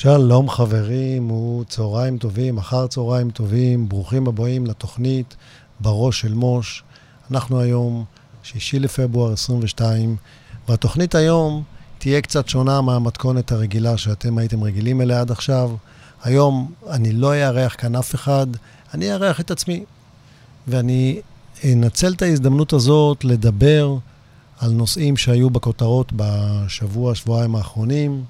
שלום חברים וצהריים טובים, אחר צהריים טובים, ברוכים הבאים לתוכנית בראש של מוש. אנחנו היום, שישי לפברואר 22, והתוכנית היום תהיה קצת שונה מהמתכונת הרגילה שאתם הייתם רגילים אליה עד עכשיו. היום אני לא אארח כאן אף אחד, אני אארח את עצמי. ואני אנצל את ההזדמנות הזאת לדבר על נושאים שהיו בכותרות בשבוע, שבועיים האחרונים.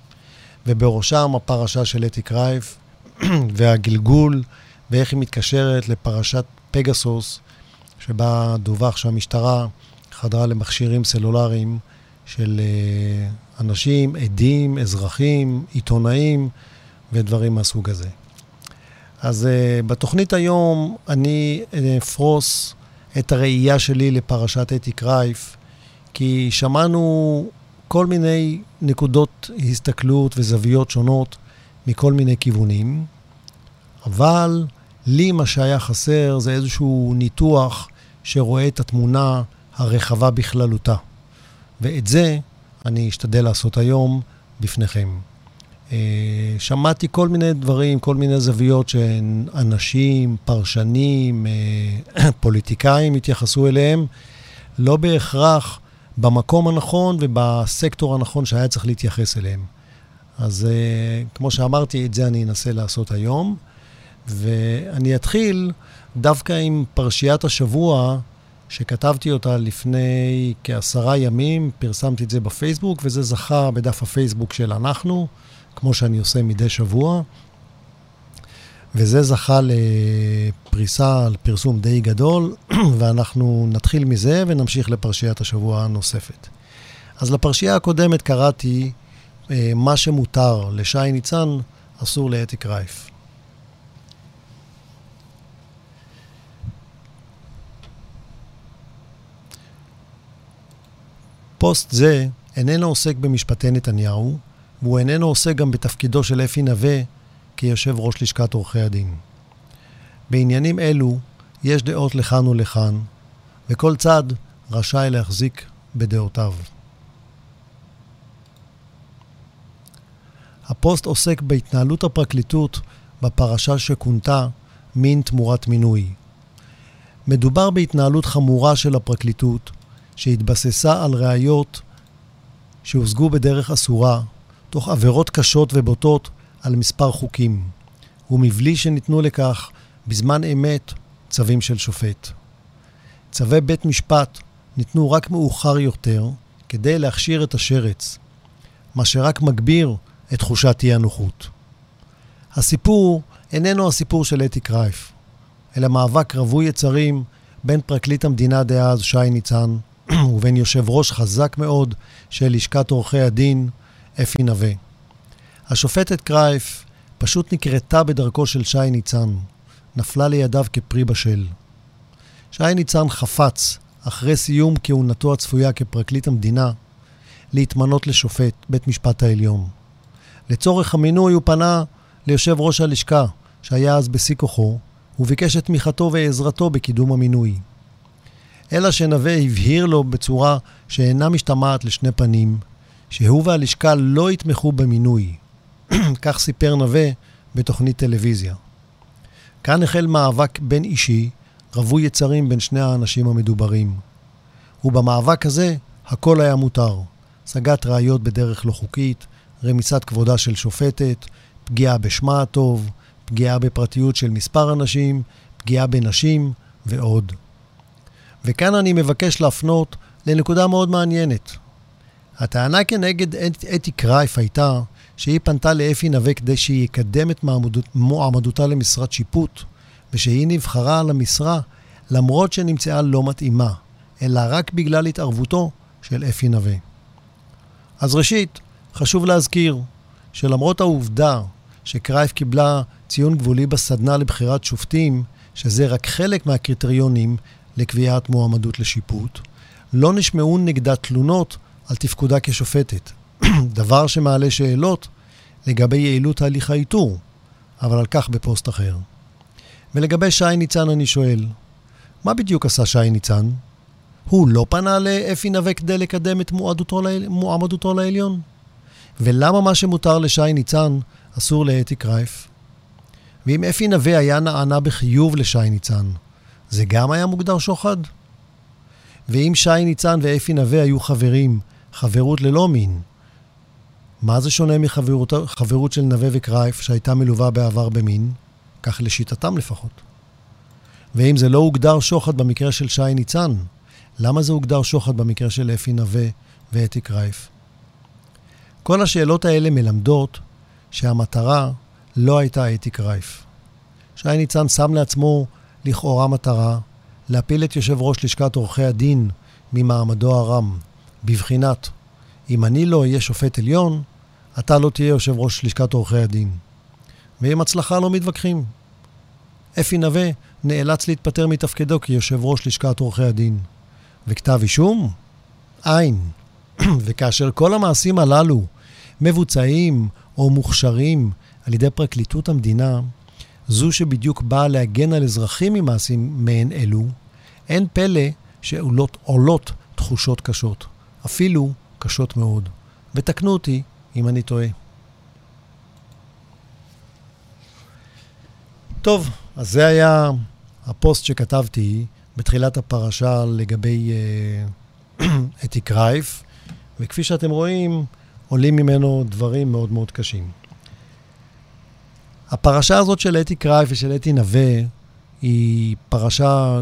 ובראשם הפרשה של אתי קרייף והגלגול ואיך היא מתקשרת לפרשת פגסוס, שבה דווח שהמשטרה חדרה למכשירים סלולריים של אה, אנשים, עדים, אזרחים, עיתונאים ודברים מהסוג הזה. אז uh, בתוכנית היום אני אפרוס את הראייה שלי לפרשת אתי קרייף, כי שמענו כל מיני נקודות הסתכלות וזוויות שונות מכל מיני כיוונים, אבל לי מה שהיה חסר זה איזשהו ניתוח שרואה את התמונה הרחבה בכללותה. ואת זה אני אשתדל לעשות היום בפניכם. אה, שמעתי כל מיני דברים, כל מיני זוויות שאנשים, פרשנים, אה, פוליטיקאים התייחסו אליהם. לא בהכרח במקום הנכון ובסקטור הנכון שהיה צריך להתייחס אליהם. אז uh, כמו שאמרתי, את זה אני אנסה לעשות היום. ואני אתחיל דווקא עם פרשיית השבוע, שכתבתי אותה לפני כעשרה ימים, פרסמתי את זה בפייסבוק, וזה זכה בדף הפייסבוק של אנחנו, כמו שאני עושה מדי שבוע. וזה זכה לפריסה, על פרסום די גדול, ואנחנו נתחיל מזה ונמשיך לפרשיית השבוע הנוספת. אז לפרשייה הקודמת קראתי אה, מה שמותר לשי ניצן, אסור לאתי קרייף. פוסט זה איננו עוסק במשפטי נתניהו, והוא איננו עוסק גם בתפקידו של אפי נווה כיושב ראש לשכת עורכי הדין. בעניינים אלו יש דעות לכאן ולכאן, וכל צד רשאי להחזיק בדעותיו. הפוסט עוסק בהתנהלות הפרקליטות בפרשה שכונתה מין תמורת מינוי. מדובר בהתנהלות חמורה של הפרקליטות, שהתבססה על ראיות שהושגו בדרך אסורה, תוך עבירות קשות ובוטות על מספר חוקים, ומבלי שניתנו לכך בזמן אמת צווים של שופט. צווי בית משפט ניתנו רק מאוחר יותר כדי להכשיר את השרץ, מה שרק מגביר את תחושת אי-הנוחות. הסיפור איננו הסיפור של אתי קרייף, אלא מאבק רווי יצרים בין פרקליט המדינה דאז, שי ניצן, ובין יושב ראש חזק מאוד של לשכת עורכי הדין, אפי נווה. השופטת קרייף פשוט נקרתה בדרכו של שי ניצן, נפלה לידיו כפרי בשל. שי ניצן חפץ, אחרי סיום כהונתו הצפויה כפרקליט המדינה, להתמנות לשופט בית משפט העליון. לצורך המינוי הוא פנה ליושב ראש הלשכה, שהיה אז בשיא כוחו, וביקש את תמיכתו ועזרתו בקידום המינוי. אלא שנווה הבהיר לו בצורה שאינה משתמעת לשני פנים, שהוא והלשכה לא יתמכו במינוי, כך סיפר נווה בתוכנית טלוויזיה. כאן החל מאבק בין אישי, רווי יצרים בין שני האנשים המדוברים. ובמאבק הזה הכל היה מותר. השגת ראיות בדרך לא חוקית, רמיסת כבודה של שופטת, פגיעה בשמה הטוב, פגיעה בפרטיות של מספר אנשים, פגיעה בנשים ועוד. וכאן אני מבקש להפנות לנקודה מאוד מעניינת. הטענה כנגד אתי קרייף הייתה שהיא פנתה לאפי נווה כדי שיקדם את מועמדותה למשרת שיפוט, ושהיא נבחרה על המשרה למרות שנמצאה לא מתאימה, אלא רק בגלל התערבותו של אפי נווה. אז ראשית, חשוב להזכיר שלמרות העובדה שקרייף קיבלה ציון גבולי בסדנה לבחירת שופטים, שזה רק חלק מהקריטריונים לקביעת מועמדות לשיפוט, לא נשמעו נגדה תלונות על תפקודה כשופטת. דבר שמעלה שאלות לגבי יעילות הליך האיתור, אבל על כך בפוסט אחר. ולגבי שי ניצן אני שואל, מה בדיוק עשה שי ניצן? הוא לא פנה לאפי נווה כדי לקדם את מועמדותו, לעליון? ולמה מה שמותר לשי ניצן אסור לאתי קרייף. ואם אפי נווה היה נענה בחיוב לשי ניצן, זה גם היה מוגדר שוחד? ואם שי ניצן ואפי נווה היו חברים, חברות ללא מין, מה זה שונה מחברות של נווה וקרייף שהייתה מלווה בעבר במין? כך לשיטתם לפחות. ואם זה לא הוגדר שוחד במקרה של שי ניצן, למה זה הוגדר שוחד במקרה של אפי נווה ואתי קרייף? כל השאלות האלה מלמדות שהמטרה לא הייתה אתי קרייף. שי ניצן שם לעצמו לכאורה מטרה להפיל את יושב ראש לשכת עורכי הדין ממעמדו הרם, בבחינת, אם אני לא אהיה שופט עליון, אתה לא תהיה יושב ראש לשכת עורכי הדין. ועם הצלחה לא מתווכחים. אפי נווה נאלץ להתפטר מתפקידו כיושב ראש לשכת עורכי הדין. וכתב אישום? אין. וכאשר כל המעשים הללו מבוצעים או מוכשרים על ידי פרקליטות המדינה, זו שבדיוק באה להגן על אזרחים ממעשים מעין אלו, אין פלא שעולות תחושות קשות, אפילו קשות מאוד. ותקנו אותי אם אני טועה. טוב, אז זה היה הפוסט שכתבתי בתחילת הפרשה לגבי uh, אתי קרייף, וכפי שאתם רואים, עולים ממנו דברים מאוד מאוד קשים. הפרשה הזאת של אתי קרייף ושל אתי נווה היא פרשה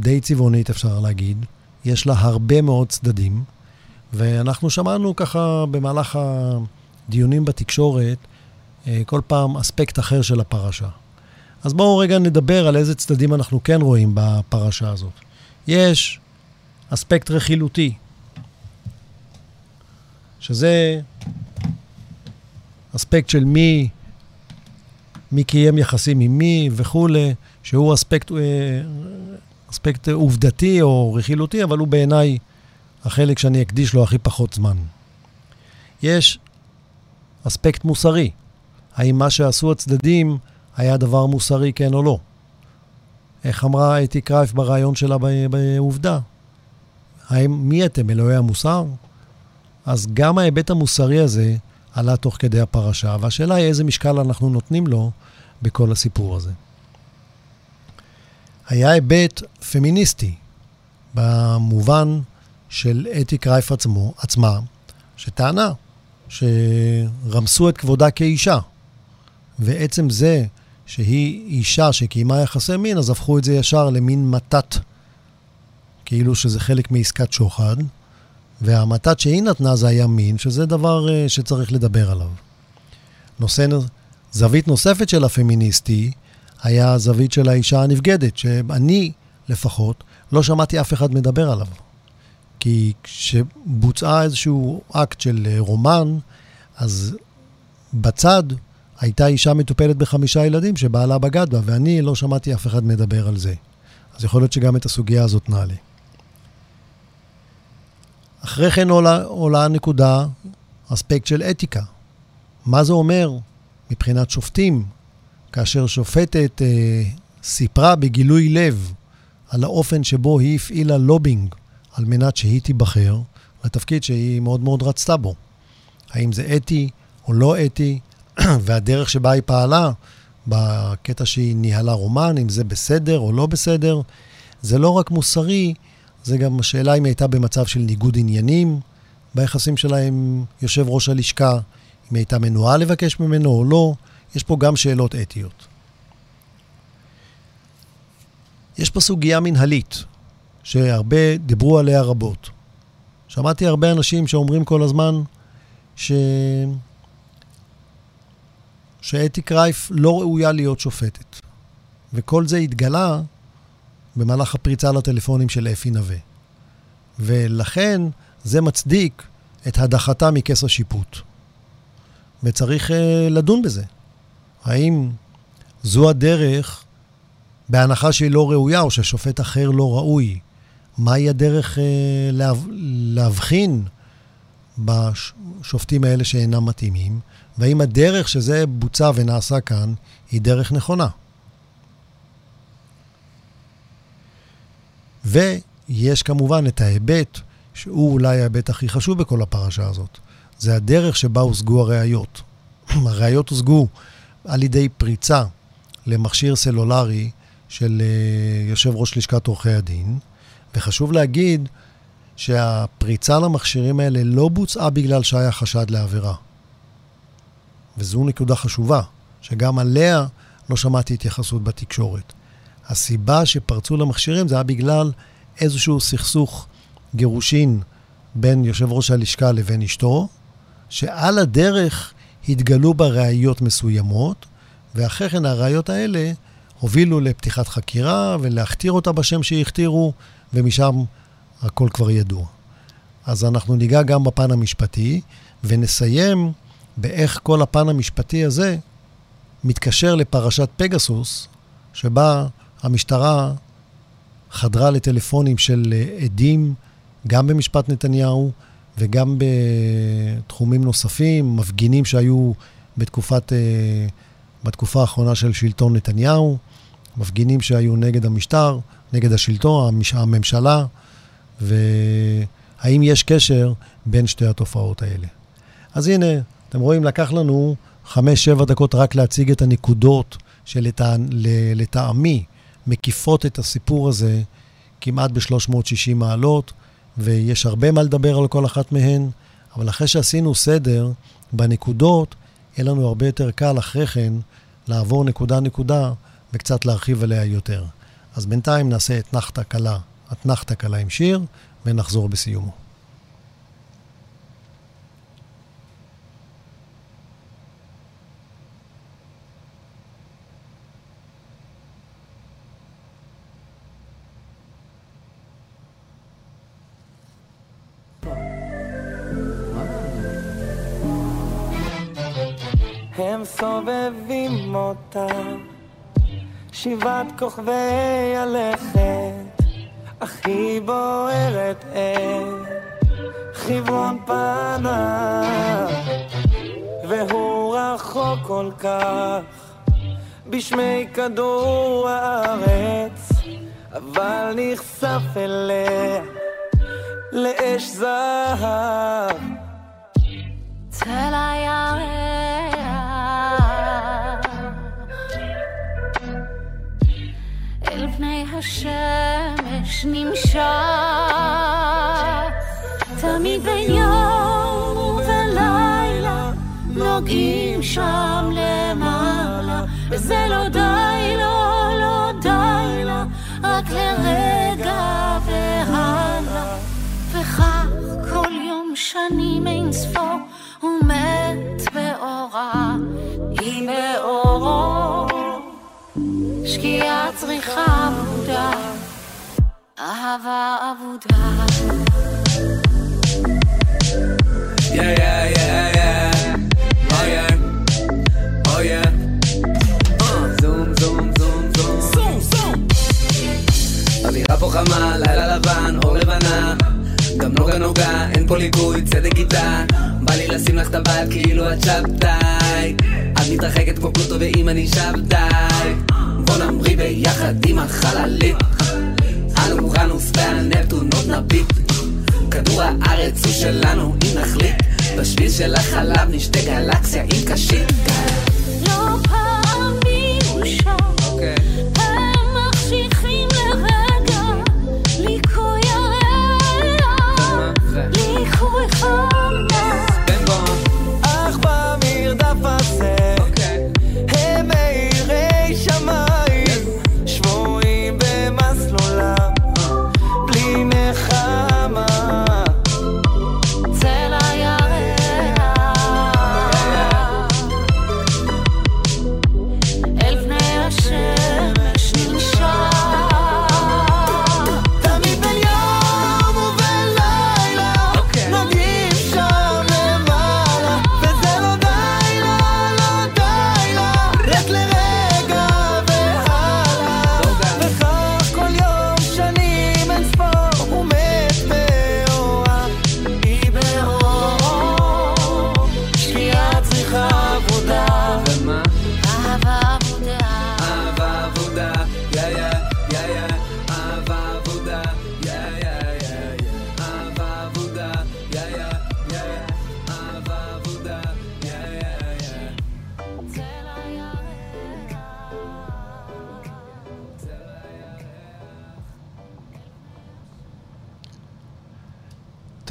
די צבעונית, אפשר להגיד. יש לה הרבה מאוד צדדים, ואנחנו שמענו ככה במהלך הדיונים בתקשורת אה, כל פעם אספקט אחר של הפרשה. אז בואו רגע נדבר על איזה צדדים אנחנו כן רואים בפרשה הזאת. יש אספקט רכילותי, שזה אספקט של מי, מי קיים יחסים עם מי וכולי, שהוא אספקט, אה, אספקט עובדתי או רכילותי, אבל הוא בעיניי החלק שאני אקדיש לו הכי פחות זמן. יש אספקט מוסרי. האם מה שעשו הצדדים היה דבר מוסרי, כן או לא? איך אמרה אתי קרייף ברעיון שלה בעובדה? האם, מי אתם, אלוהי המוסר? אז גם ההיבט המוסרי הזה עלה תוך כדי הפרשה, והשאלה היא איזה משקל אנחנו נותנים לו בכל הסיפור הזה. היה היבט פמיניסטי, במובן של אתי קרייף עצמו, עצמה, שטענה שרמסו את כבודה כאישה. ועצם זה שהיא אישה שקיימה יחסי מין, אז הפכו את זה ישר למין מתת, כאילו שזה חלק מעסקת שוחד, והמתת שהיא נתנה זה היה מין, שזה דבר uh, שצריך לדבר עליו. נושא, זווית נוספת של הפמיניסטי היה זווית של האישה הנבגדת, שאני לפחות לא שמעתי אף אחד מדבר עליו. כי כשבוצעה איזשהו אקט של אה, רומן, אז בצד הייתה אישה מטופלת בחמישה ילדים שבעלה בגד בה, ואני לא שמעתי אף אחד מדבר על זה. אז יכול להיות שגם את הסוגיה הזאת נעלה. אחרי כן עולה, עולה הנקודה, אספקט של אתיקה. מה זה אומר מבחינת שופטים, כאשר שופטת אה, סיפרה בגילוי לב על האופן שבו היא הפעילה לובינג על מנת שהיא תיבחר לתפקיד שהיא מאוד מאוד רצתה בו. האם זה אתי או לא אתי, והדרך שבה היא פעלה, בקטע שהיא ניהלה רומן, אם זה בסדר או לא בסדר, זה לא רק מוסרי, זה גם השאלה אם היא הייתה במצב של ניגוד עניינים ביחסים שלה עם יושב ראש הלשכה, אם היא הייתה מנועה לבקש ממנו או לא, יש פה גם שאלות אתיות. יש פה סוגיה מנהלית, שהרבה דיברו עליה רבות. שמעתי הרבה אנשים שאומרים כל הזמן ש... שאתי קרייף לא ראויה להיות שופטת. וכל זה התגלה במהלך הפריצה לטלפונים של אפי נווה. ולכן זה מצדיק את הדחתה מכס השיפוט. וצריך uh, לדון בזה. האם זו הדרך, בהנחה שהיא לא ראויה או ששופט אחר לא ראוי, מהי הדרך uh, להב... להבחין בשופטים האלה שאינם מתאימים, והאם הדרך שזה בוצע ונעשה כאן היא דרך נכונה. ויש כמובן את ההיבט, שהוא אולי ההיבט הכי חשוב בכל הפרשה הזאת, זה הדרך שבה הושגו הראיות. הראיות הושגו על ידי פריצה למכשיר סלולרי של אה, יושב ראש לשכת עורכי הדין, וחשוב להגיד שהפריצה למכשירים האלה לא בוצעה בגלל שהיה חשד לעבירה. וזו נקודה חשובה, שגם עליה לא שמעתי התייחסות בתקשורת. הסיבה שפרצו למכשירים זה היה בגלל איזשהו סכסוך גירושין בין יושב ראש הלשכה לבין אשתו, שעל הדרך התגלו בה ראיות מסוימות, ואחרי כן הראיות האלה הובילו לפתיחת חקירה ולהכתיר אותה בשם שהכתירו, ומשם הכל כבר ידוע. אז אנחנו ניגע גם בפן המשפטי, ונסיים באיך כל הפן המשפטי הזה מתקשר לפרשת פגסוס, שבה המשטרה חדרה לטלפונים של עדים, גם במשפט נתניהו וגם בתחומים נוספים, מפגינים שהיו בתקופת, אה, בתקופה האחרונה של שלטון נתניהו, מפגינים שהיו נגד המשטר, נגד השלטון, הממשלה, והאם יש קשר בין שתי התופעות האלה. אז הנה, אתם רואים, לקח לנו חמש-שבע דקות רק להציג את הנקודות שלטעמי מקיפות את הסיפור הזה כמעט ב-360 מעלות, ויש הרבה מה לדבר על כל אחת מהן, אבל אחרי שעשינו סדר בנקודות, יהיה לנו הרבה יותר קל אחרי כן לעבור נקודה-נקודה וקצת להרחיב עליה יותר. אז בינתיים נעשה אתנחתא קלה, אתנחתא קלה עם שיר, ונחזור בסיומו. הם סובבים אותה שבעת כוכבי הלכת הכי בוערת את חברון פניו והוא רחוק כל כך בשמי כדור הארץ אבל נחשף אליה לאש זהב. צל הירח השמש נמשך. תמיד בין יום ולילה נוגעים שם למעלה. וזה לא די, לא, לא די לה רק לרגע והלאה. וכך כל יום שנים אין ספור הוא מת באורה. היא באורו שקיעה צריכה עבודה אהבה אבודה Yeah, yeah, yeah, yeah. Oh yeah. Oh yeah. Uh. אווירה פה חמה, לילה לבן, אור לבנה. גם נוגה נוגה, אין פה ליכוד, צדק איתה. בא לי לשים לך טבעת כאילו את שבתאי. את מתרחקת כמו פלוטו ואם אני שבתאי. בוא נמריא ביחד עם החללית. אנו אורנוס והנפטונות נביט. כדור הארץ הוא שלנו אם נחליט בשביל של החלב נשתה גלקסיה עם קשית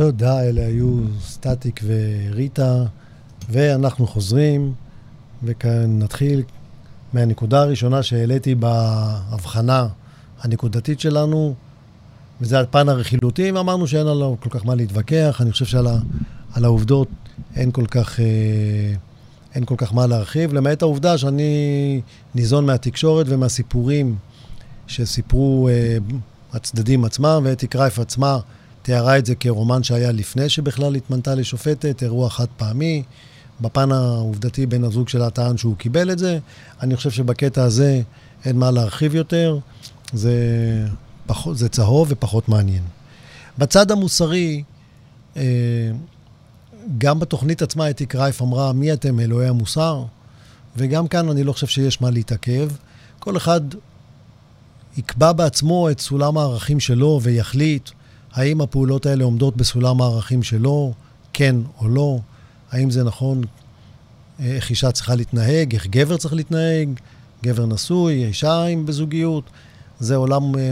תודה, אלה היו סטטיק וריטה, ואנחנו חוזרים, וכאן נתחיל מהנקודה הראשונה שהעליתי בהבחנה הנקודתית שלנו, וזה הפן הרכילותי, ואמרנו שאין עליו כל כך מה להתווכח. אני חושב שעל ה- על העובדות אין כל כך... אה, אין כל כך מה להרחיב, למעט העובדה שאני ניזון מהתקשורת ומהסיפורים שסיפרו אה, הצדדים עצמם, ואתי קרייף עצמה תיארה את זה כרומן שהיה לפני שבכלל התמנתה לשופטת, אירוע חד פעמי. בפן העובדתי בן הזוג שלה טען שהוא קיבל את זה. אני חושב שבקטע הזה אין מה להרחיב יותר, זה, פחות, זה צהוב ופחות מעניין. בצד המוסרי, אה, גם בתוכנית עצמה אתי קרייף אמרה, מי אתם אלוהי המוסר? וגם כאן אני לא חושב שיש מה להתעכב. כל אחד יקבע בעצמו את סולם הערכים שלו ויחליט האם הפעולות האלה עומדות בסולם הערכים שלו, כן או לא, האם זה נכון, אה, איך אישה צריכה להתנהג, איך גבר צריך להתנהג, גבר נשוי, אישה עם בזוגיות. זה עולם, אה,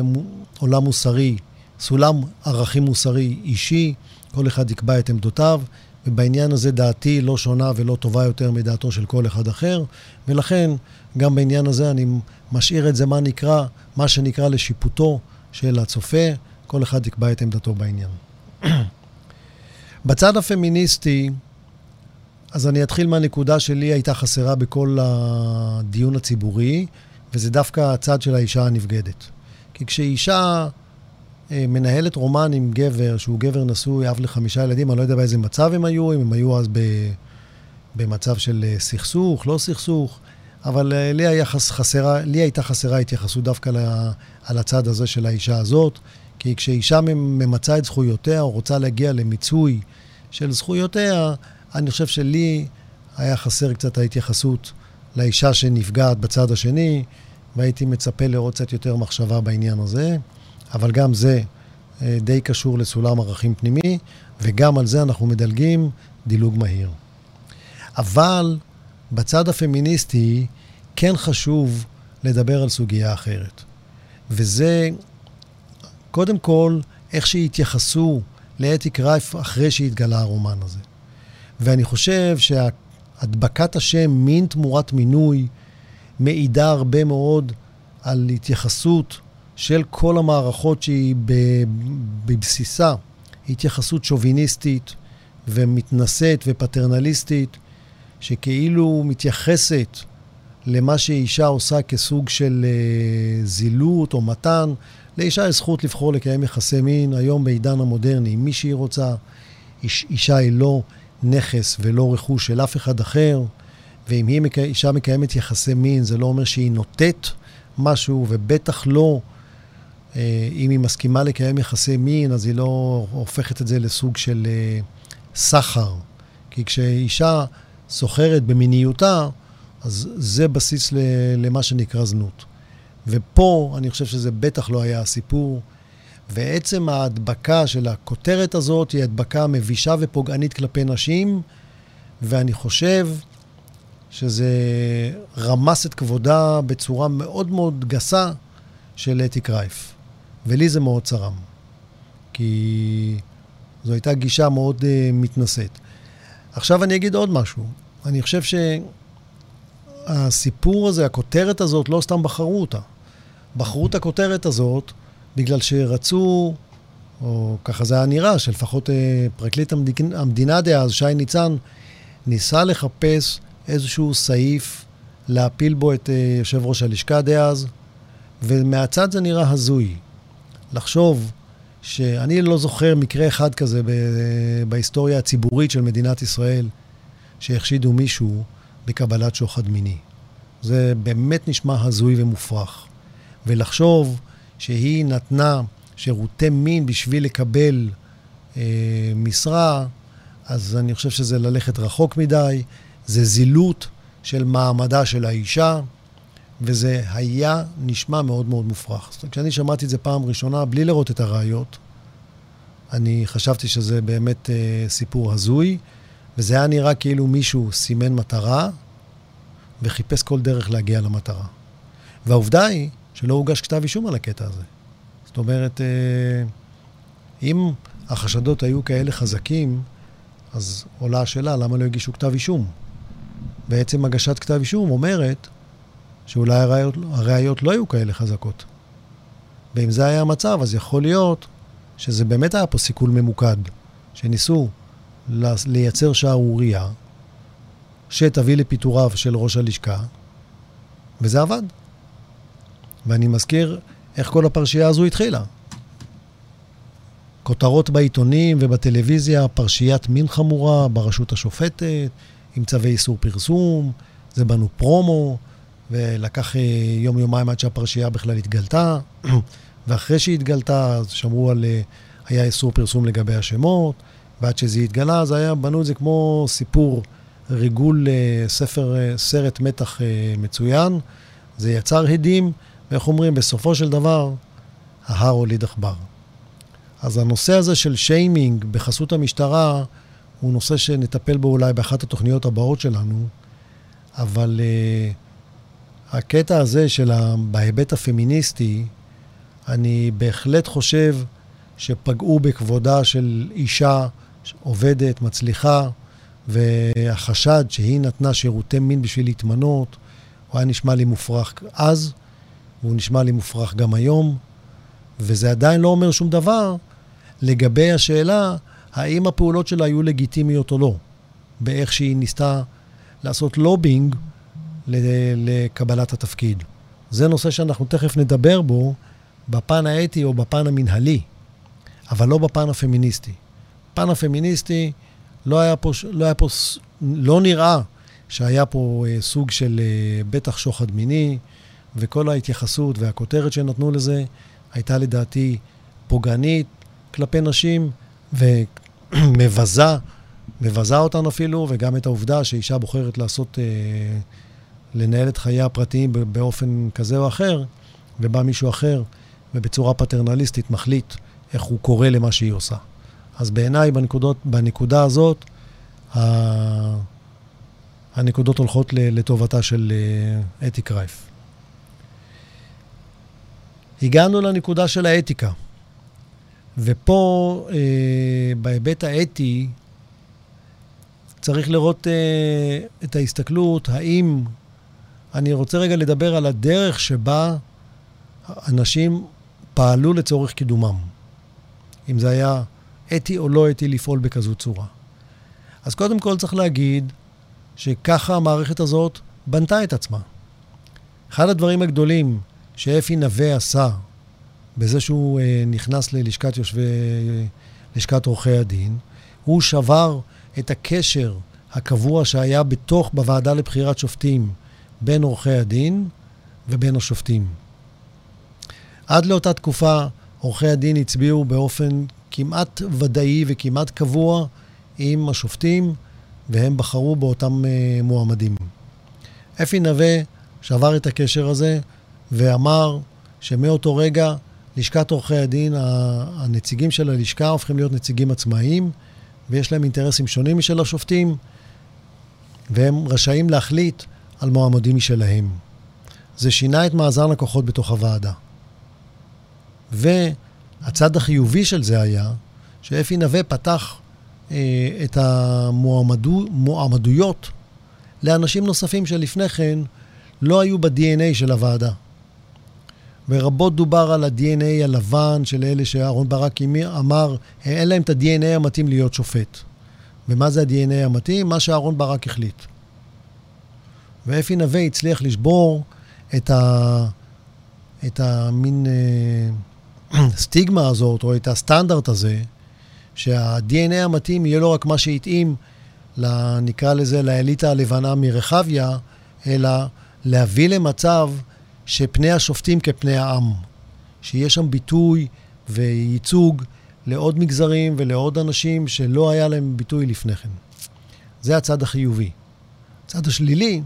עולם מוסרי, סולם ערכים מוסרי אישי, כל אחד יקבע את עמדותיו, ובעניין הזה דעתי לא שונה ולא טובה יותר מדעתו של כל אחד אחר, ולכן גם בעניין הזה אני משאיר את זה מה נקרא, מה שנקרא לשיפוטו של הצופה, כל אחד יקבע את עמדתו בעניין. בצד הפמיניסטי, אז אני אתחיל מהנקודה שלי הייתה חסרה בכל הדיון הציבורי, וזה דווקא הצד של האישה הנבגדת. כי כשאישה אה, מנהלת רומן עם גבר, שהוא גבר נשוי, אב לחמישה ילדים, אני לא יודע באיזה מצב הם היו, אם הם היו אז ב, במצב של אה, סכסוך, לא סכסוך, אבל אה, לי, חסרה, לי הייתה חסרה התייחסות דווקא ל, על הצד הזה של האישה הזאת, כי כשאישה ממצה את זכויותיה או רוצה להגיע למיצוי של זכויותיה, אני חושב שלי היה חסר קצת ההתייחסות לאישה שנפגעת בצד השני, והייתי מצפה לראות קצת יותר מחשבה בעניין הזה, אבל גם זה אה, די קשור לסולם ערכים פנימי, וגם על זה אנחנו מדלגים דילוג מהיר. אבל בצד הפמיניסטי כן חשוב לדבר על סוגיה אחרת. וזה, קודם כל, איך שהתייחסו לאתי קרייף אחרי שהתגלה הרומן הזה. ואני חושב שהדבקת השם מין תמורת מינוי מעידה הרבה מאוד על התייחסות של כל המערכות שהיא בבסיסה התייחסות שוביניסטית ומתנשאת ופטרנליסטית, שכאילו מתייחסת למה שאישה עושה כסוג של uh, זילות או מתן. לאישה יש זכות לבחור לקיים יחסי מין. היום בעידן המודרני, מי שהיא רוצה, איש, אישה היא לא נכס ולא רכוש של אף אחד אחר, ואם היא, אישה מקיימת יחסי מין, זה לא אומר שהיא נוטית משהו, ובטח לא, אה, אם היא מסכימה לקיים יחסי מין, אז היא לא הופכת את זה לסוג של אה, סחר. כי כשאישה סוחרת במיניותה, אז זה בסיס למה שנקרא זנות. ופה אני חושב שזה בטח לא היה הסיפור. ועצם ההדבקה של הכותרת הזאת היא הדבקה מבישה ופוגענית כלפי נשים, ואני חושב שזה רמס את כבודה בצורה מאוד מאוד גסה של אתי קרייף. ולי זה מאוד צרם, כי זו הייתה גישה מאוד uh, מתנשאת. עכשיו אני אגיד עוד משהו. אני חושב שהסיפור הזה, הכותרת הזאת, לא סתם בחרו אותה. בחרו את הכותרת הזאת בגלל שרצו, או ככה זה היה נראה, שלפחות אה, פרקליט המדינה, דאז, שי ניצן, ניסה לחפש איזשהו סעיף להפיל בו את אה, יושב ראש הלשכה דאז, ומהצד זה נראה הזוי. לחשוב שאני לא זוכר מקרה אחד כזה ב- בהיסטוריה הציבורית של מדינת ישראל, שהחשידו מישהו בקבלת שוחד מיני. זה באמת נשמע הזוי ומופרך. ולחשוב שהיא נתנה שירותי מין בשביל לקבל אה, משרה, אז אני חושב שזה ללכת רחוק מדי, זה זילות של מעמדה של האישה, וזה היה נשמע מאוד מאוד מופרך. זאת אומרת, כשאני שמעתי את זה פעם ראשונה, בלי לראות את הראיות, אני חשבתי שזה באמת אה, סיפור הזוי, וזה היה נראה כאילו מישהו סימן מטרה וחיפש כל דרך להגיע למטרה. והעובדה היא שלא הוגש כתב אישום על הקטע הזה. זאת אומרת, אה, אם החשדות היו כאלה חזקים, אז עולה השאלה למה לא הגישו כתב אישום. בעצם הגשת כתב אישום אומרת שאולי הראיות, הראיות לא היו כאלה חזקות. ואם זה היה המצב, אז יכול להיות שזה באמת היה פה סיכול ממוקד, שניסו לייצר שערורייה שתביא לפיטוריו של ראש הלשכה, וזה עבד. ואני מזכיר איך כל הפרשייה הזו התחילה. כותרות בעיתונים ובטלוויזיה, פרשיית מין חמורה ברשות השופטת, עם צווי איסור פרסום, זה בנו פרומו, ולקח אה, יום-יומיים עד שהפרשייה בכלל התגלתה, ואחרי שהיא התגלתה, אז שמרו על... אה, היה איסור פרסום לגבי השמות, ועד שזה התגלה, אז היה, בנו את זה כמו סיפור ריגול אה, ספר, סרט מתח מצוין. זה יצר הדים, ואיך אומרים, בסופו של דבר, ההר הוליד עכבר. אז הנושא הזה של שיימינג בחסות המשטרה הוא נושא שנטפל בו אולי באחת התוכניות הבאות שלנו, אבל uh, הקטע הזה של ה... בהיבט הפמיניסטי, אני בהחלט חושב שפגעו בכבודה של אישה עובדת, מצליחה, והחשד שהיא נתנה שירותי מין בשביל להתמנות, הוא היה נשמע לי מופרך אז, והוא נשמע לי מופרך גם היום, וזה עדיין לא אומר שום דבר לגבי השאלה האם הפעולות שלה היו לגיטימיות או לא, באיך שהיא ניסתה לעשות לובינג לקבלת התפקיד. זה נושא שאנחנו תכף נדבר בו בפן האתי או בפן המנהלי, אבל לא בפן הפמיניסטי. בפן הפמיניסטי לא היה פה, לא, היה פה, לא נראה שהיה פה אה, סוג של אה, בטח שוחד מיני, וכל ההתייחסות והכותרת שנתנו לזה הייתה לדעתי פוגענית כלפי נשים, ומבזה, מבזה אותן אפילו, וגם את העובדה שאישה בוחרת לעשות, אה, לנהל את חייה הפרטיים באופן כזה או אחר, ובא מישהו אחר, ובצורה פטרנליסטית מחליט איך הוא קורא למה שהיא עושה. אז בעיניי, בנקודות, בנקודה הזאת, ה... הנקודות הולכות לטובתה של אה, אתי קרייף. הגענו לנקודה של האתיקה. ופה, אה, בהיבט האתי, צריך לראות אה, את ההסתכלות, האם... אני רוצה רגע לדבר על הדרך שבה אנשים פעלו לצורך קידומם. אם זה היה אתי או לא אתי לפעול בכזו צורה. אז קודם כל צריך להגיד שככה המערכת הזאת בנתה את עצמה. אחד הדברים הגדולים שאפי נווה עשה בזה שהוא אה, נכנס ללשכת יושבי, לשכת עורכי הדין, הוא שבר את הקשר הקבוע שהיה בתוך, בוועדה לבחירת שופטים, בין עורכי הדין ובין השופטים. עד לאותה תקופה, עורכי הדין הצביעו באופן כמעט ודאי וכמעט קבוע עם השופטים, והם בחרו באותם אה, מועמדים. אפי נווה שבר את הקשר הזה ואמר שמאותו רגע לשכת עורכי הדין, הנציגים של הלשכה הופכים להיות נציגים עצמאיים, ויש להם אינטרסים שונים משל השופטים, והם רשאים להחליט על מועמדים משלהם. זה שינה את מאזן הכוחות בתוך הוועדה. והצד החיובי של זה היה שאפי נווה פתח אה, את המועמדויות לאנשים נוספים שלפני כן לא היו ב-DNA של הוועדה. ורבות דובר על ה-DNA הלבן של אלה שאהרן ברק אמר, אין להם את ה-DNA המתאים להיות שופט. ומה זה ה-DNA המתאים? מה שאהרן ברק החליט. ואפי נווה הצליח לשבור את, ה... את המין אה, סטיגמה הזאת, או את הסטנדרט הזה, שה-DNA המתאים יהיה לא רק מה שהתאים, נקרא לזה, לאליטה הלבנה מרחביה, אלא להביא למצב שפני השופטים כפני העם. שיהיה שם ביטוי וייצוג לעוד מגזרים ולעוד אנשים שלא היה להם ביטוי לפני כן. זה הצד החיובי. הצד השלילי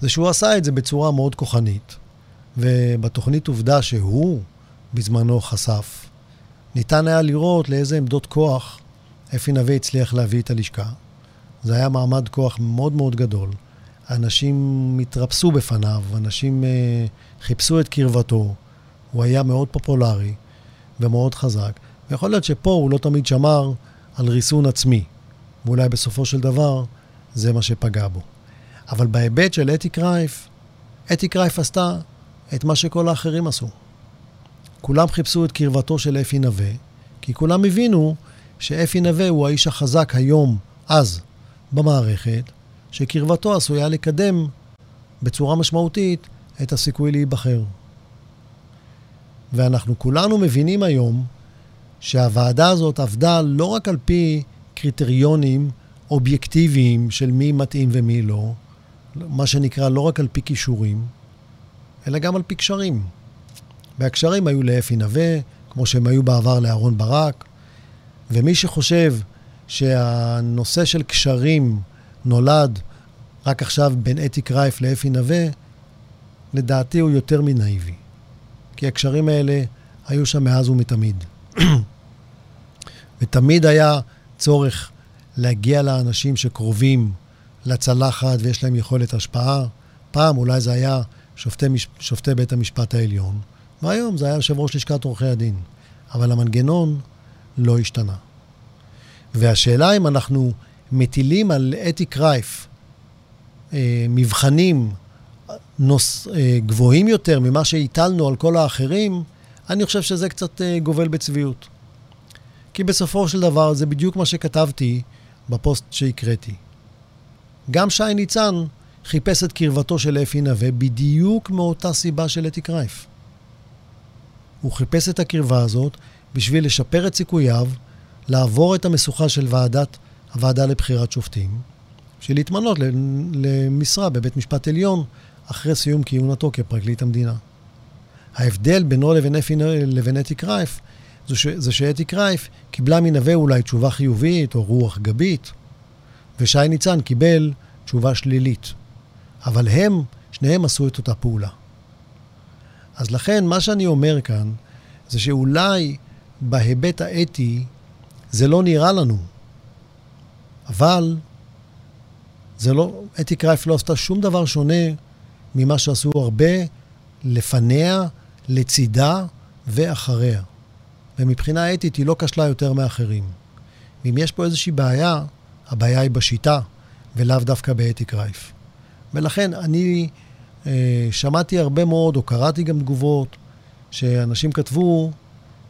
זה שהוא עשה את זה בצורה מאוד כוחנית, ובתוכנית עובדה שהוא בזמנו חשף, ניתן היה לראות לאיזה עמדות כוח אפי נווה הצליח להביא את הלשכה. זה היה מעמד כוח מאוד מאוד גדול. אנשים התרפסו בפניו, אנשים uh, חיפשו את קרבתו. הוא היה מאוד פופולרי ומאוד חזק, ויכול להיות שפה הוא לא תמיד שמר על ריסון עצמי, ואולי בסופו של דבר זה מה שפגע בו. אבל בהיבט של אתי קרייף, אתי קרייף עשתה את מה שכל האחרים עשו. כולם חיפשו את קרבתו של אפי נווה, כי כולם הבינו שאפי נווה הוא האיש החזק היום, אז, במערכת, שקרבתו עשויה לקדם בצורה משמעותית את הסיכוי להיבחר. ואנחנו כולנו מבינים היום שהוועדה הזאת עבדה לא רק על פי קריטריונים אובייקטיביים של מי מתאים ומי לא, מה שנקרא לא רק על פי כישורים, אלא גם על פי קשרים. והקשרים היו לאפי נווה, כמו שהם היו בעבר לאהרון ברק, ומי שחושב שהנושא של קשרים נולד רק עכשיו בין אתי קרייף לאפי נווה, לדעתי הוא יותר מנאיבי. כי הקשרים האלה היו שם מאז ומתמיד. ותמיד היה צורך להגיע לאנשים שקרובים לצלחת ויש להם יכולת השפעה. פעם אולי זה היה שופטי, מש... שופטי בית המשפט העליון, והיום זה היה יושב ראש לשכת עורכי הדין. אבל המנגנון לא השתנה. והשאלה אם אנחנו מטילים על אתי קרייף אה, מבחנים נוס, אה, גבוהים יותר ממה שהטלנו על כל האחרים, אני חושב שזה קצת אה, גובל בצביעות. כי בסופו של דבר זה בדיוק מה שכתבתי בפוסט שהקראתי. גם שי ניצן חיפש את קרבתו של אפי נווה בדיוק מאותה סיבה של אתי קרייף. הוא חיפש את הקרבה הזאת בשביל לשפר את סיכוייו, לעבור את המשוכה של ועדת, הוועדה לבחירת שופטים, בשביל להתמנות למשרה בבית משפט עליון אחרי סיום כהונתו כפרקליט המדינה. ההבדל בינו לבין, אפי, לבין אתי קרייף זה, שאתי קרייף קיבלה מנווה אולי תשובה חיובית או רוח גבית, ושי ניצן קיבל תשובה שלילית. אבל הם, שניהם עשו את אותה פעולה. אז לכן, מה שאני אומר כאן, זה שאולי בהיבט האתי זה לא נראה לנו, אבל זה לא, אתי קרייף לא עשתה שום דבר שונה ממה שעשו הרבה לפניה, לצידה ואחריה. ומבחינה אתית היא לא כשלה יותר מאחרים. ואם יש פה איזושהי בעיה, הבעיה היא בשיטה, ולאו דווקא באתי קרייף. ולכן אני אה, שמעתי הרבה מאוד, או קראתי גם תגובות, שאנשים כתבו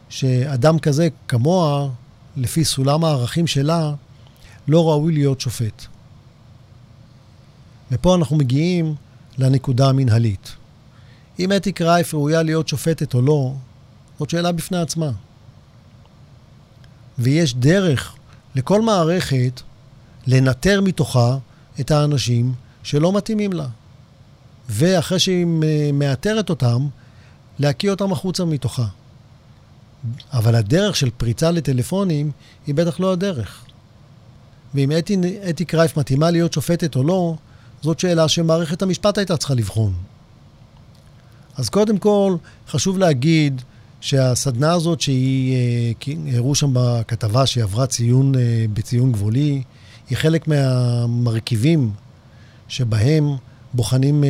שאדם כזה כמוה, לפי סולם הערכים שלה, לא ראוי להיות שופט. ופה אנחנו מגיעים לנקודה המנהלית. אם אתי קרייף ראויה להיות שופטת או לא, זאת שאלה בפני עצמה. ויש דרך לכל מערכת לנטר מתוכה את האנשים שלא מתאימים לה. ואחרי שהיא מאתרת אותם, להקיא אותם החוצה מתוכה. אבל הדרך של פריצה לטלפונים היא בטח לא הדרך. ואם אתי, אתי קרייף מתאימה להיות שופטת או לא, זאת שאלה שמערכת המשפט הייתה צריכה לבחון. אז קודם כל, חשוב להגיד שהסדנה הזאת שהיא, אה, הראו שם בכתבה שהיא עברה ציון, אה, בציון גבולי, היא חלק מהמרכיבים שבהם בוחנים אה,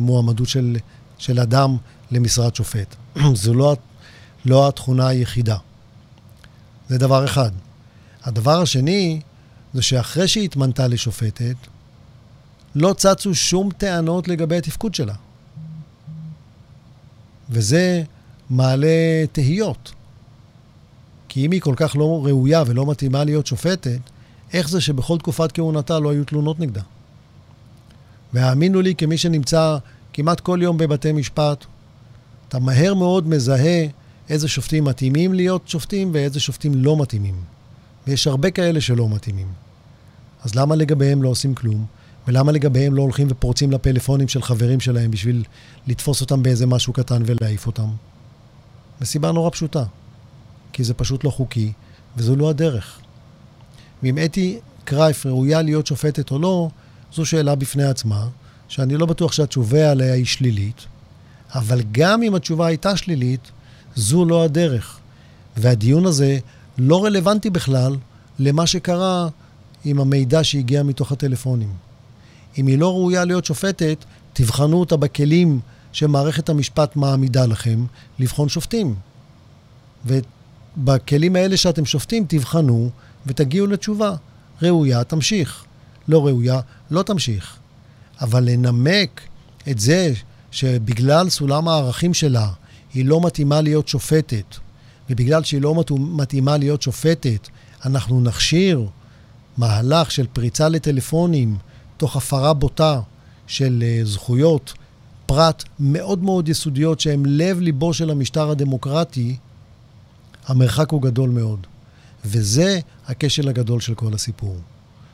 מועמדות של, של אדם למשרת שופט. זו לא, לא התכונה היחידה. זה דבר אחד. הדבר השני, זה שאחרי שהיא התמנתה לשופטת, לא צצו שום טענות לגבי התפקוד שלה. וזה מעלה תהיות. כי אם היא כל כך לא ראויה ולא מתאימה להיות שופטת, איך זה שבכל תקופת כהונתה לא היו תלונות נגדה? והאמינו לי, כמי שנמצא כמעט כל יום בבתי משפט, אתה מהר מאוד מזהה איזה שופטים מתאימים להיות שופטים ואיזה שופטים לא מתאימים. ויש הרבה כאלה שלא מתאימים. אז למה לגביהם לא עושים כלום? ולמה לגביהם לא הולכים ופורצים לפלאפונים של חברים שלהם בשביל לתפוס אותם באיזה משהו קטן ולהעיף אותם? מסיבה נורא פשוטה. כי זה פשוט לא חוקי, וזו לא הדרך. ואם אתי קרייף ראויה להיות שופטת או לא, זו שאלה בפני עצמה, שאני לא בטוח שהתשובה עליה היא שלילית, אבל גם אם התשובה הייתה שלילית, זו לא הדרך. והדיון הזה לא רלוונטי בכלל למה שקרה עם המידע שהגיע מתוך הטלפונים. אם היא לא ראויה להיות שופטת, תבחנו אותה בכלים שמערכת המשפט מעמידה לכם לבחון שופטים. בכלים האלה שאתם שופטים, תבחנו ותגיעו לתשובה. ראויה, תמשיך. לא ראויה, לא תמשיך. אבל לנמק את זה שבגלל סולם הערכים שלה היא לא מתאימה להיות שופטת, ובגלל שהיא לא מתאימה להיות שופטת, אנחנו נכשיר מהלך של פריצה לטלפונים תוך הפרה בוטה של uh, זכויות פרט מאוד מאוד יסודיות שהן לב-ליבו של המשטר הדמוקרטי, המרחק הוא גדול מאוד. וזה הכשל הגדול של כל הסיפור.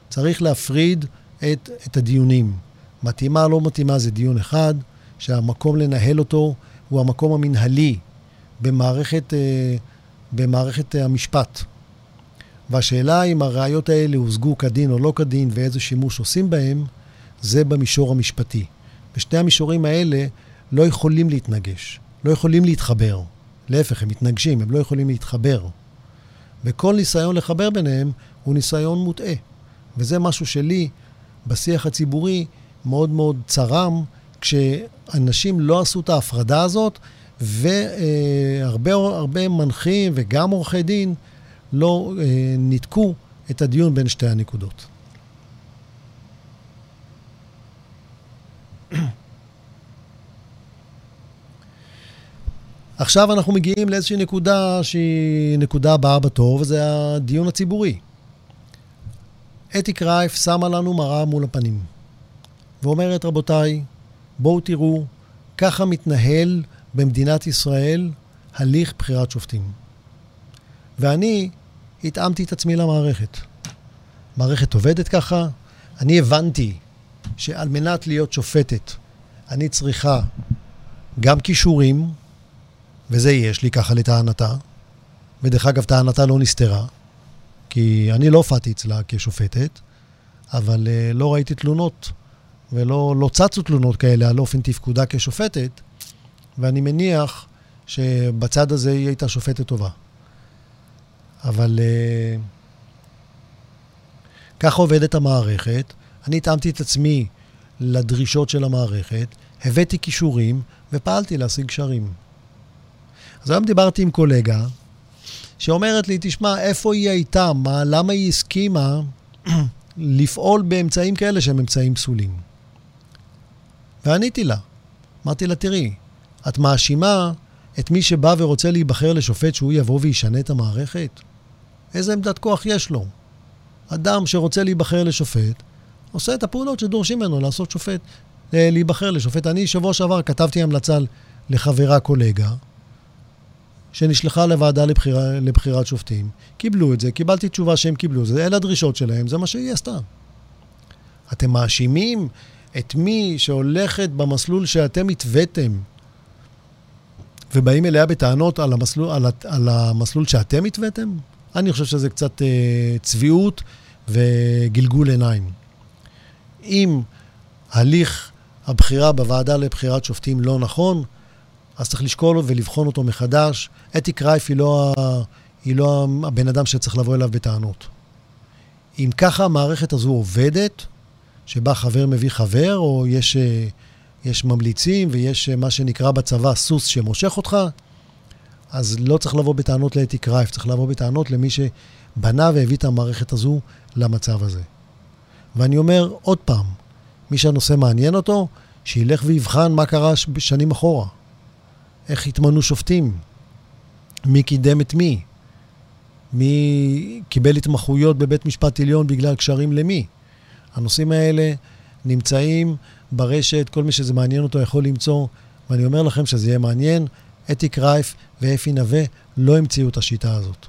צריך להפריד את, את הדיונים. מתאימה, לא מתאימה, זה דיון אחד, שהמקום לנהל אותו הוא המקום המנהלי במערכת, אה, במערכת אה, המשפט. והשאלה אם הראיות האלה הושגו כדין או לא כדין ואיזה שימוש עושים בהם, זה במישור המשפטי. ושני המישורים האלה לא יכולים להתנגש, לא יכולים להתחבר. להפך, הם מתנגשים, הם לא יכולים להתחבר. וכל ניסיון לחבר ביניהם הוא ניסיון מוטעה. וזה משהו שלי, בשיח הציבורי, מאוד מאוד צרם, כשאנשים לא עשו את ההפרדה הזאת, והרבה מנחים וגם עורכי דין לא אה, ניתקו את הדיון בין שתי הנקודות. עכשיו אנחנו מגיעים לאיזושהי נקודה שהיא נקודה הבאה בתור, וזה הדיון הציבורי. אתי קרייף שמה לנו מראה מול הפנים, ואומרת, רבותיי, בואו תראו, ככה מתנהל במדינת ישראל הליך בחירת שופטים. ואני התאמתי את עצמי למערכת. מערכת עובדת ככה, אני הבנתי שעל מנת להיות שופטת, אני צריכה גם כישורים, וזה יש לי ככה לטענתה, ודרך אגב, טענתה לא נסתרה, כי אני לא הופעתי אצלה כשופטת, אבל uh, לא ראיתי תלונות, ולא לא צצו תלונות כאלה על אופן תפקודה כשופטת, ואני מניח שבצד הזה היא הייתה שופטת טובה. אבל uh, ככה עובדת המערכת. אני התאמתי את עצמי לדרישות של המערכת, הבאתי כישורים ופעלתי להשיג קשרים. אז היום דיברתי עם קולגה שאומרת לי, תשמע, איפה היא הייתה? מה, למה היא הסכימה לפעול באמצעים כאלה שהם אמצעים פסולים? ועניתי לה, אמרתי לה, תראי, את מאשימה את מי שבא ורוצה להיבחר לשופט שהוא יבוא וישנה את המערכת? איזה עמדת כוח יש לו? אדם שרוצה להיבחר לשופט, עושה את הפעולות שדורשים ממנו לעשות שופט, להיבחר לשופט. אני שבוע שעבר כתבתי המלצה לחברה קולגה, שנשלחה לוועדה לבחירה, לבחירת שופטים, קיבלו את זה, קיבלתי תשובה שהם קיבלו את זה, אלה הדרישות שלהם, זה מה שהיא עשתה. אתם מאשימים את מי שהולכת במסלול שאתם התוויתם, ובאים אליה בטענות על המסלול, על, על המסלול שאתם התוויתם? אני חושב שזה קצת אה, צביעות וגלגול עיניים. אם הליך הבחירה בוועדה לבחירת שופטים לא נכון, אז צריך לשקול ולבחון אותו מחדש. אתי קרייף היא לא, היא לא הבן אדם שצריך לבוא אליו בטענות. אם ככה המערכת הזו עובדת, שבה חבר מביא חבר, או יש, אה, יש ממליצים ויש אה, מה שנקרא בצבא סוס שמושך אותך, אז לא צריך לבוא בטענות לאתי קרייף, צריך לבוא בטענות למי שבנה והביא את המערכת הזו למצב הזה. ואני אומר עוד פעם, מי שהנושא מעניין אותו, שילך ויבחן מה קרה שנים אחורה. איך התמנו שופטים? מי קידם את מי? מי קיבל התמחויות בבית משפט עליון בגלל קשרים למי? הנושאים האלה נמצאים ברשת, כל מי שזה מעניין אותו יכול למצוא, ואני אומר לכם שזה יהיה מעניין. אתי קרייף ואפי נווה לא המציאו את השיטה הזאת.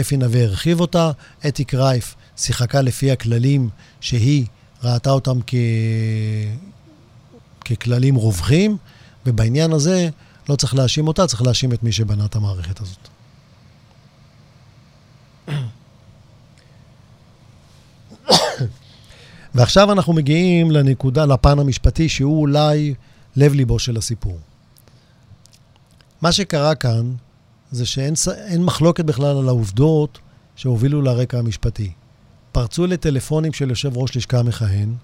אפי נווה הרחיב אותה, אתי קרייף שיחקה לפי הכללים שהיא ראתה אותם כ... ככללים רווחים, ובעניין הזה לא צריך להאשים אותה, צריך להאשים את מי שבנה את המערכת הזאת. ועכשיו אנחנו מגיעים לנקודה, לפן המשפטי, שהוא אולי לב-ליבו של הסיפור. מה שקרה כאן זה שאין מחלוקת בכלל על העובדות שהובילו לרקע המשפטי. פרצו לטלפונים של יושב ראש לשכה מכהן,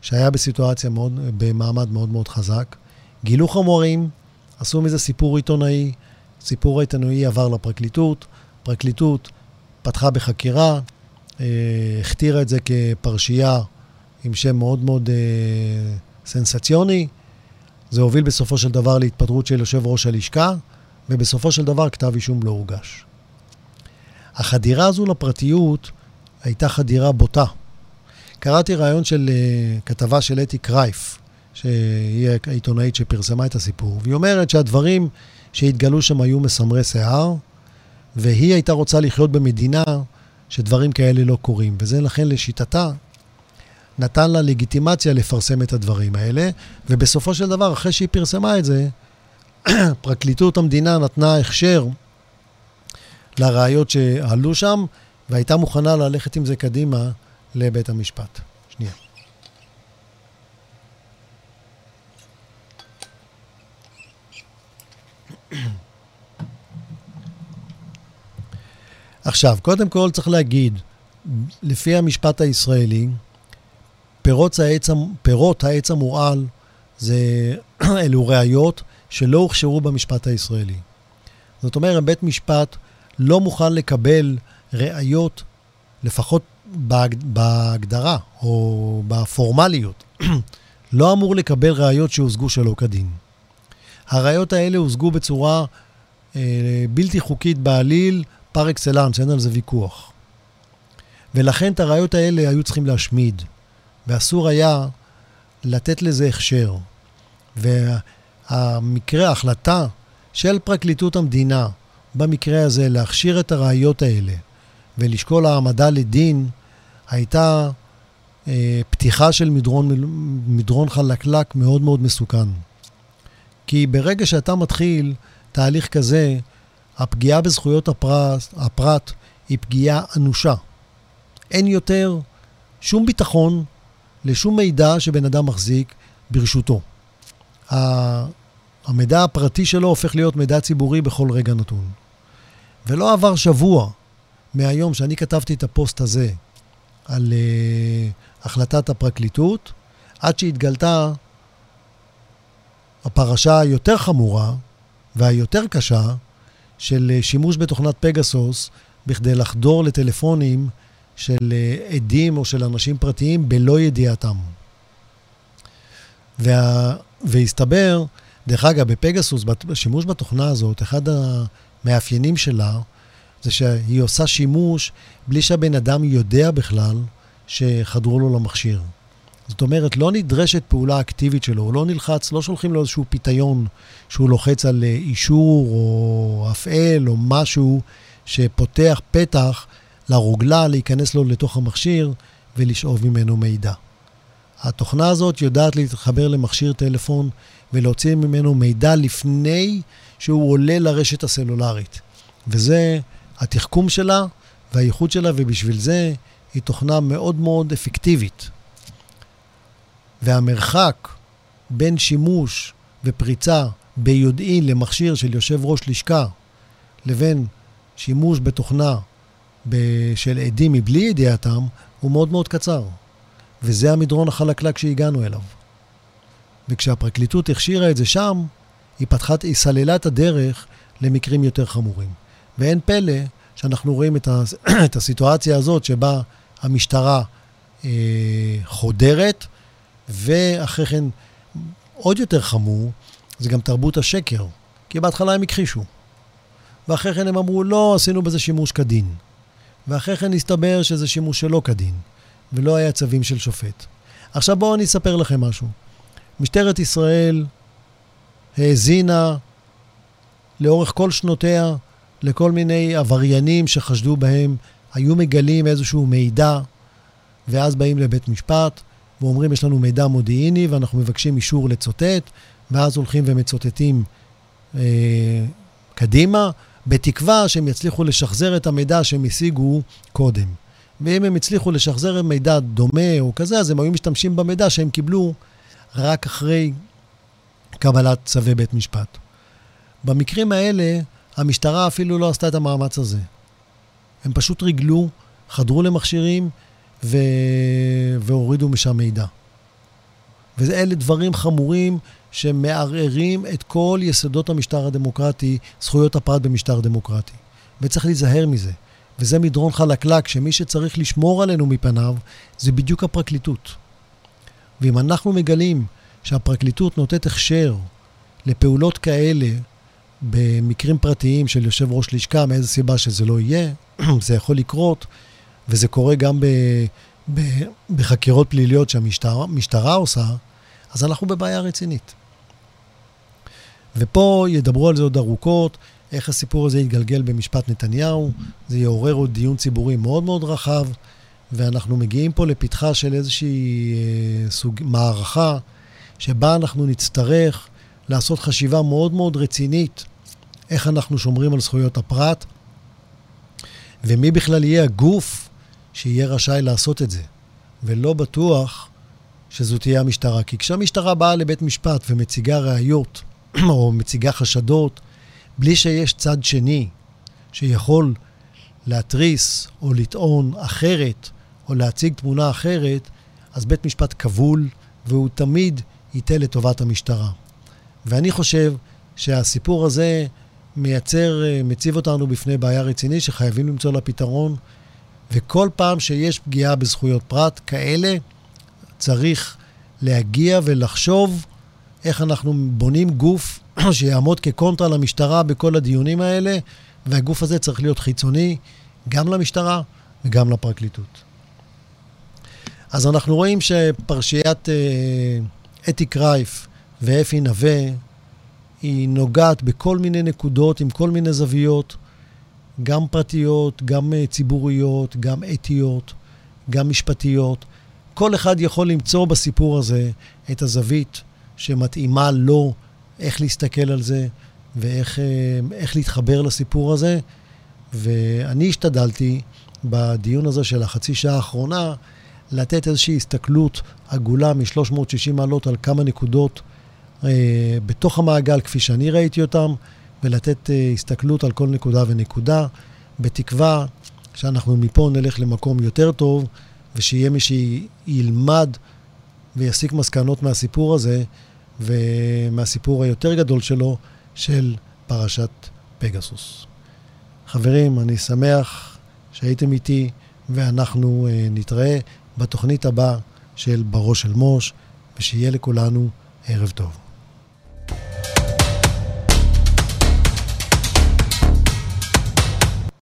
שהיה בסיטואציה מאוד, במעמד מאוד מאוד חזק, גילו חומרים, עשו מזה סיפור עיתונאי, סיפור העיתונאי עבר לפרקליטות, הפרקליטות פתחה בחקירה, אה, הכתירה את זה כפרשייה עם שם מאוד מאוד אה, סנסציוני. זה הוביל בסופו של דבר להתפטרות של יושב ראש הלשכה, ובסופו של דבר כתב אישום לא הוגש. החדירה הזו לפרטיות הייתה חדירה בוטה. קראתי ראיון של uh, כתבה של אתי קרייף, שהיא העיתונאית שפרסמה את הסיפור, והיא אומרת שהדברים שהתגלו שם היו מסמרי שיער, והיא הייתה רוצה לחיות במדינה שדברים כאלה לא קורים, וזה לכן לשיטתה נתן לה לגיטימציה לפרסם את הדברים האלה, ובסופו של דבר, אחרי שהיא פרסמה את זה, פרקליטות המדינה נתנה הכשר לראיות שעלו שם, והייתה מוכנה ללכת עם זה קדימה לבית המשפט. שנייה. עכשיו, קודם כל צריך להגיד, לפי המשפט הישראלי, פירות העץ, פירות העץ המורעל זה, אלו ראיות שלא הוכשרו במשפט הישראלי. זאת אומרת, בית משפט לא מוכן לקבל ראיות, לפחות בהגדרה או בפורמליות, לא אמור לקבל ראיות שהושגו שלא כדין. הראיות האלה הושגו בצורה אה, בלתי חוקית בעליל, פר אקסלנס, אין על זה ויכוח. ולכן את הראיות האלה היו צריכים להשמיד, ואסור היה לתת לזה הכשר. והמקרה, ההחלטה של פרקליטות המדינה, במקרה הזה, להכשיר את הראיות האלה ולשקול העמדה לדין, הייתה אה, פתיחה של מדרון, מדרון חלקלק מאוד מאוד מסוכן. כי ברגע שאתה מתחיל תהליך כזה, הפגיעה בזכויות הפרט, הפרט היא פגיעה אנושה. אין יותר שום ביטחון לשום מידע שבן אדם מחזיק ברשותו. המידע הפרטי שלו הופך להיות מידע ציבורי בכל רגע נתון. ולא עבר שבוע מהיום שאני כתבתי את הפוסט הזה על uh, החלטת הפרקליטות, עד שהתגלתה הפרשה היותר חמורה והיותר קשה של uh, שימוש בתוכנת פגסוס בכדי לחדור לטלפונים של uh, עדים או של אנשים פרטיים בלא ידיעתם. וה... והסתבר, דרך אגב, בפגסוס, בשימוש בתוכנה הזאת, אחד המאפיינים שלה זה שהיא עושה שימוש בלי שהבן אדם יודע בכלל שחדרו לו למכשיר. זאת אומרת, לא נדרשת פעולה אקטיבית שלו, הוא לא נלחץ, לא שולחים לו איזשהו פיתיון שהוא לוחץ על אישור או הפעל או משהו שפותח פתח לרוגלה להיכנס לו לתוך המכשיר ולשאוב ממנו מידע. התוכנה הזאת יודעת להתחבר למכשיר טלפון ולהוציא ממנו מידע לפני שהוא עולה לרשת הסלולרית. וזה התחכום שלה והייחוד שלה, ובשביל זה היא תוכנה מאוד מאוד אפקטיבית. והמרחק בין שימוש ופריצה ביודעין למכשיר של יושב ראש לשכה לבין שימוש בתוכנה של עדים מבלי ידיעתם הוא מאוד מאוד קצר. וזה המדרון החלקלק שהגענו אליו. וכשהפרקליטות הכשירה את זה שם, היא פתחה, היא סללה את הדרך למקרים יותר חמורים. ואין פלא שאנחנו רואים את, ה, את הסיטואציה הזאת שבה המשטרה אה, חודרת, ואחרי כן, עוד יותר חמור, זה גם תרבות השקר. כי בהתחלה הם הכחישו. ואחרי כן הם אמרו, לא, עשינו בזה שימוש כדין. ואחרי כן הסתבר שזה שימוש שלא כדין, ולא היה צווים של שופט. עכשיו בואו אני אספר לכם משהו. משטרת ישראל האזינה לאורך כל שנותיה לכל מיני עבריינים שחשדו בהם, היו מגלים איזשהו מידע, ואז באים לבית משפט ואומרים, יש לנו מידע מודיעיני ואנחנו מבקשים אישור לצוטט, ואז הולכים ומצוטטים אה, קדימה, בתקווה שהם יצליחו לשחזר את המידע שהם השיגו קודם. ואם הם הצליחו לשחזר מידע דומה או כזה, אז הם היו משתמשים במידע שהם קיבלו רק אחרי קבלת צווי בית משפט. במקרים האלה, המשטרה אפילו לא עשתה את המאמץ הזה. הם פשוט ריגלו, חדרו למכשירים ו... והורידו משם מידע. ואלה דברים חמורים שמערערים את כל יסודות המשטר הדמוקרטי, זכויות הפרט במשטר דמוקרטי. וצריך להיזהר מזה. וזה מדרון חלקלק, שמי שצריך לשמור עלינו מפניו, זה בדיוק הפרקליטות. ואם אנחנו מגלים שהפרקליטות נותנת הכשר לפעולות כאלה במקרים פרטיים של יושב ראש לשכה, מאיזה סיבה שזה לא יהיה, זה יכול לקרות, וזה קורה גם ב, ב, בחקירות פליליות שהמשטרה עושה, אז אנחנו בבעיה רצינית. ופה ידברו על זה עוד ארוכות, איך הסיפור הזה יתגלגל במשפט נתניהו, זה יעורר עוד דיון ציבורי מאוד מאוד רחב, ואנחנו מגיעים פה לפתחה של איזושהי אה, סוג, מערכה, שבה אנחנו נצטרך לעשות חשיבה מאוד מאוד רצינית איך אנחנו שומרים על זכויות הפרט, ומי בכלל יהיה הגוף שיהיה רשאי לעשות את זה. ולא בטוח שזו תהיה המשטרה. כי כשהמשטרה באה לבית משפט ומציגה ראיות, או מציגה חשדות, בלי שיש צד שני שיכול להתריס או לטעון אחרת, או להציג תמונה אחרת, אז בית משפט כבול, והוא תמיד ייתה לטובת המשטרה. ואני חושב שהסיפור הזה מייצר, אה, מציב אותנו בפני בעיה רצינית שחייבים למצוא לה פתרון, וכל פעם שיש פגיעה בזכויות פרט כאלה, צריך להגיע ולחשוב איך אנחנו בונים גוף שיעמוד כקונטרה למשטרה בכל הדיונים האלה, והגוף הזה צריך להיות חיצוני גם למשטרה וגם לפרקליטות. אז אנחנו רואים שפרשיית אה, אתי קרייף ואפי נווה היא נוגעת בכל מיני נקודות, עם כל מיני זוויות, גם פרטיות, גם אה, ציבוריות, גם אתיות, גם משפטיות. כל אחד יכול למצוא בסיפור הזה את הזווית שמתאימה לו, איך להסתכל על זה ואיך אה, להתחבר לסיפור הזה. ואני השתדלתי בדיון הזה של החצי שעה האחרונה לתת איזושהי הסתכלות עגולה מ-360 מעלות על כמה נקודות אה, בתוך המעגל כפי שאני ראיתי אותם, ולתת אה, הסתכלות על כל נקודה ונקודה, בתקווה שאנחנו מפה נלך למקום יותר טוב, ושיהיה מי שילמד ויסיק מסקנות מהסיפור הזה, ומהסיפור היותר גדול שלו, של פרשת פגסוס. חברים, אני שמח שהייתם איתי, ואנחנו uh, נתראה בתוכנית הבאה של בראש של מוש, ושיהיה לכולנו ערב טוב.